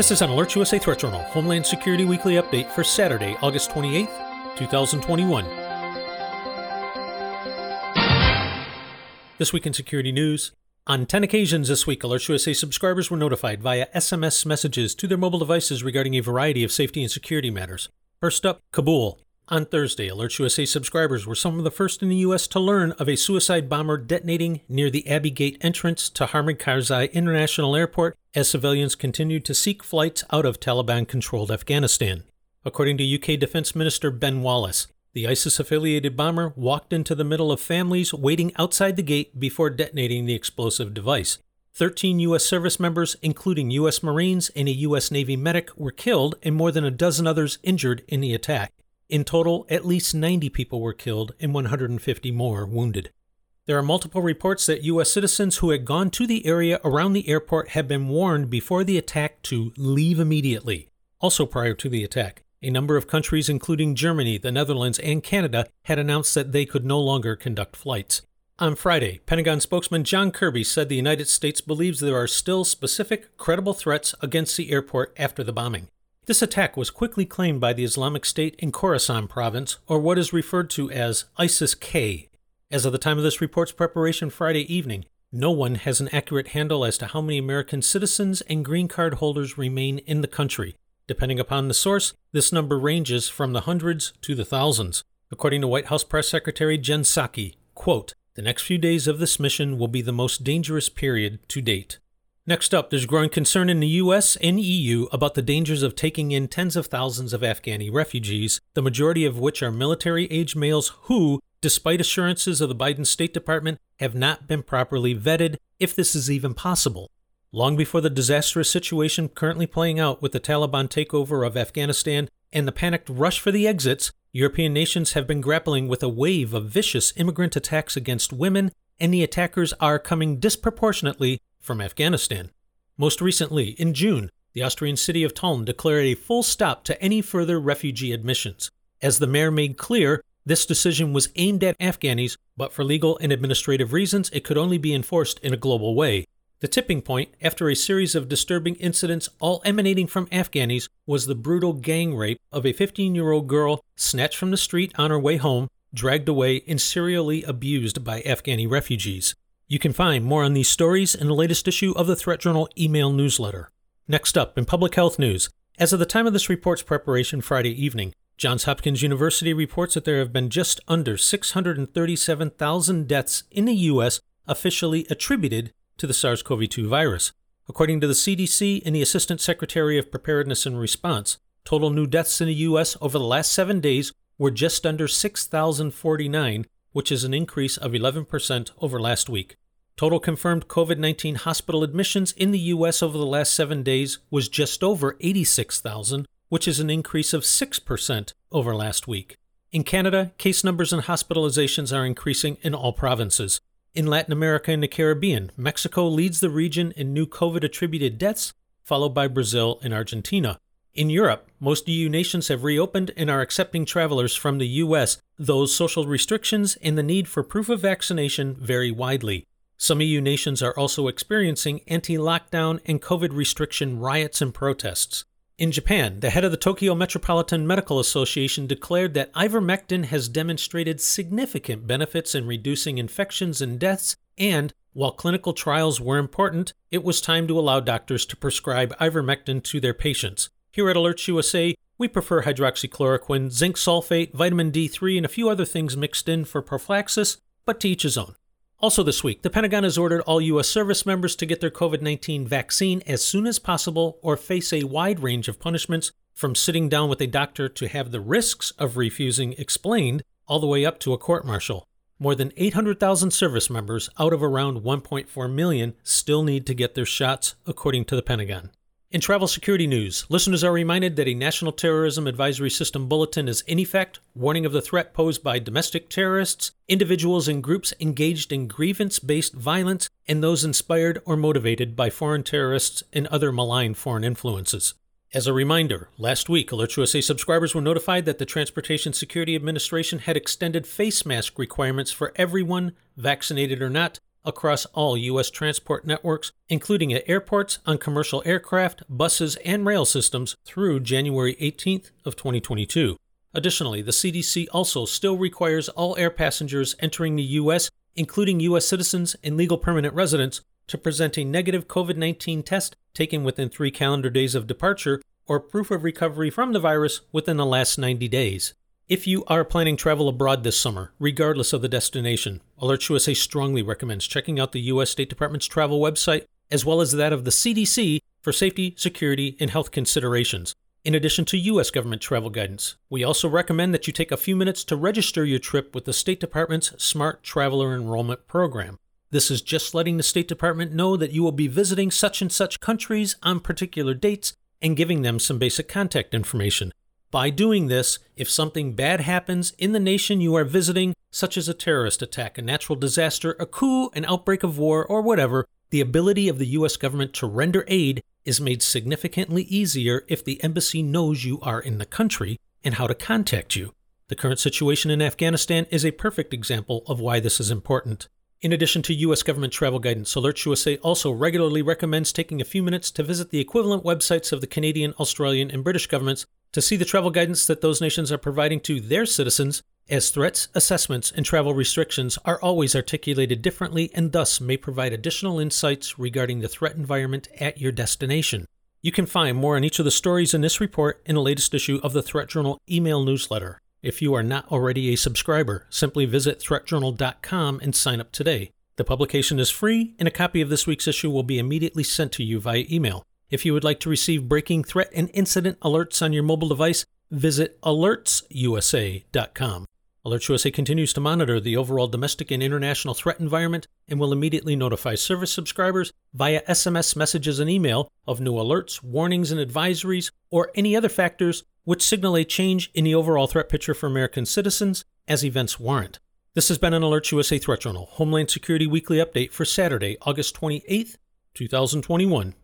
This is an AlertsUSA Threat Journal Homeland Security Weekly Update for Saturday, August 28th, 2021. This week in security news. On 10 occasions this week, AlertsUSA subscribers were notified via SMS messages to their mobile devices regarding a variety of safety and security matters. First up, Kabul. On Thursday, AlertsUSA subscribers were some of the first in the U.S. to learn of a suicide bomber detonating near the Abbey Gate entrance to Hamid Karzai International Airport as civilians continued to seek flights out of Taliban controlled Afghanistan. According to UK Defense Minister Ben Wallace, the ISIS affiliated bomber walked into the middle of families waiting outside the gate before detonating the explosive device. 13 U.S. service members, including U.S. Marines and a U.S. Navy medic, were killed and more than a dozen others injured in the attack. In total, at least 90 people were killed and 150 more wounded. There are multiple reports that U.S. citizens who had gone to the area around the airport had been warned before the attack to leave immediately. Also, prior to the attack, a number of countries, including Germany, the Netherlands, and Canada, had announced that they could no longer conduct flights. On Friday, Pentagon spokesman John Kirby said the United States believes there are still specific, credible threats against the airport after the bombing. This attack was quickly claimed by the Islamic State in Khorasan province, or what is referred to as ISIS K. As of the time of this report's preparation Friday evening, no one has an accurate handle as to how many American citizens and green card holders remain in the country. Depending upon the source, this number ranges from the hundreds to the thousands. According to White House Press Secretary Jen Psaki, quote, the next few days of this mission will be the most dangerous period to date. Next up, there's growing concern in the US and EU about the dangers of taking in tens of thousands of Afghani refugees, the majority of which are military age males who, despite assurances of the Biden State Department, have not been properly vetted, if this is even possible. Long before the disastrous situation currently playing out with the Taliban takeover of Afghanistan and the panicked rush for the exits, European nations have been grappling with a wave of vicious immigrant attacks against women, and the attackers are coming disproportionately from Afghanistan. Most recently, in June, the Austrian city of Tulln declared a full stop to any further refugee admissions. As the mayor made clear, this decision was aimed at Afghanis, but for legal and administrative reasons, it could only be enforced in a global way. The tipping point, after a series of disturbing incidents, all emanating from Afghanis, was the brutal gang rape of a 15 year old girl snatched from the street on her way home, dragged away, and serially abused by Afghani refugees. You can find more on these stories in the latest issue of the Threat Journal email newsletter. Next up, in public health news, as of the time of this report's preparation Friday evening, Johns Hopkins University reports that there have been just under 637,000 deaths in the U.S. officially attributed to the SARS CoV 2 virus. According to the CDC and the Assistant Secretary of Preparedness and Response, total new deaths in the U.S. over the last seven days were just under 6,049, which is an increase of 11% over last week. Total confirmed COVID 19 hospital admissions in the U.S. over the last seven days was just over 86,000, which is an increase of 6% over last week. In Canada, case numbers and hospitalizations are increasing in all provinces. In Latin America and the Caribbean, Mexico leads the region in new COVID attributed deaths, followed by Brazil and Argentina. In Europe, most EU nations have reopened and are accepting travelers from the US, though social restrictions and the need for proof of vaccination vary widely. Some EU nations are also experiencing anti lockdown and COVID restriction riots and protests. In Japan, the head of the Tokyo Metropolitan Medical Association declared that ivermectin has demonstrated significant benefits in reducing infections and deaths, and while clinical trials were important, it was time to allow doctors to prescribe ivermectin to their patients. Here at Alerts USA, we prefer hydroxychloroquine, zinc sulfate, vitamin D3, and a few other things mixed in for prophylaxis, but to each his own. Also, this week, the Pentagon has ordered all U.S. service members to get their COVID 19 vaccine as soon as possible or face a wide range of punishments from sitting down with a doctor to have the risks of refusing explained, all the way up to a court martial. More than 800,000 service members out of around 1.4 million still need to get their shots, according to the Pentagon. In travel security news, listeners are reminded that a National Terrorism Advisory System bulletin is in effect, warning of the threat posed by domestic terrorists, individuals and groups engaged in grievance based violence, and those inspired or motivated by foreign terrorists and other malign foreign influences. As a reminder, last week, AlertsUSA subscribers were notified that the Transportation Security Administration had extended face mask requirements for everyone, vaccinated or not, across all U.S. transport networks, including at airports, on commercial aircraft, buses, and rail systems through January 18th of 2022. Additionally, the CDC also still requires all air passengers entering the U.S., including U.S. citizens and legal permanent residents, to present a negative COVID 19 test taken within three calendar days of departure or proof of recovery from the virus within the last 90 days. If you are planning travel abroad this summer, regardless of the destination, AlertsUSA strongly recommends checking out the U.S. State Department's travel website as well as that of the CDC for safety, security, and health considerations. In addition to U.S. government travel guidance, we also recommend that you take a few minutes to register your trip with the State Department's Smart Traveler Enrollment Program. This is just letting the State Department know that you will be visiting such and such countries on particular dates and giving them some basic contact information. By doing this, if something bad happens in the nation you are visiting, such as a terrorist attack, a natural disaster, a coup, an outbreak of war, or whatever, the ability of the U.S. government to render aid is made significantly easier if the embassy knows you are in the country and how to contact you. The current situation in Afghanistan is a perfect example of why this is important. In addition to U.S. government travel guidance, AlertsUSA also regularly recommends taking a few minutes to visit the equivalent websites of the Canadian, Australian, and British governments to see the travel guidance that those nations are providing to their citizens, as threats, assessments, and travel restrictions are always articulated differently and thus may provide additional insights regarding the threat environment at your destination. You can find more on each of the stories in this report in the latest issue of the Threat Journal email newsletter. If you are not already a subscriber, simply visit threatjournal.com and sign up today. The publication is free, and a copy of this week's issue will be immediately sent to you via email. If you would like to receive breaking threat and incident alerts on your mobile device, visit alertsusa.com. AlertsUSA continues to monitor the overall domestic and international threat environment and will immediately notify service subscribers via SMS messages and email of new alerts, warnings, and advisories, or any other factors which signal a change in the overall threat picture for American citizens as events warrant. This has been an AlertsUSA Threat Journal Homeland Security Weekly Update for Saturday, August 28th, 2021.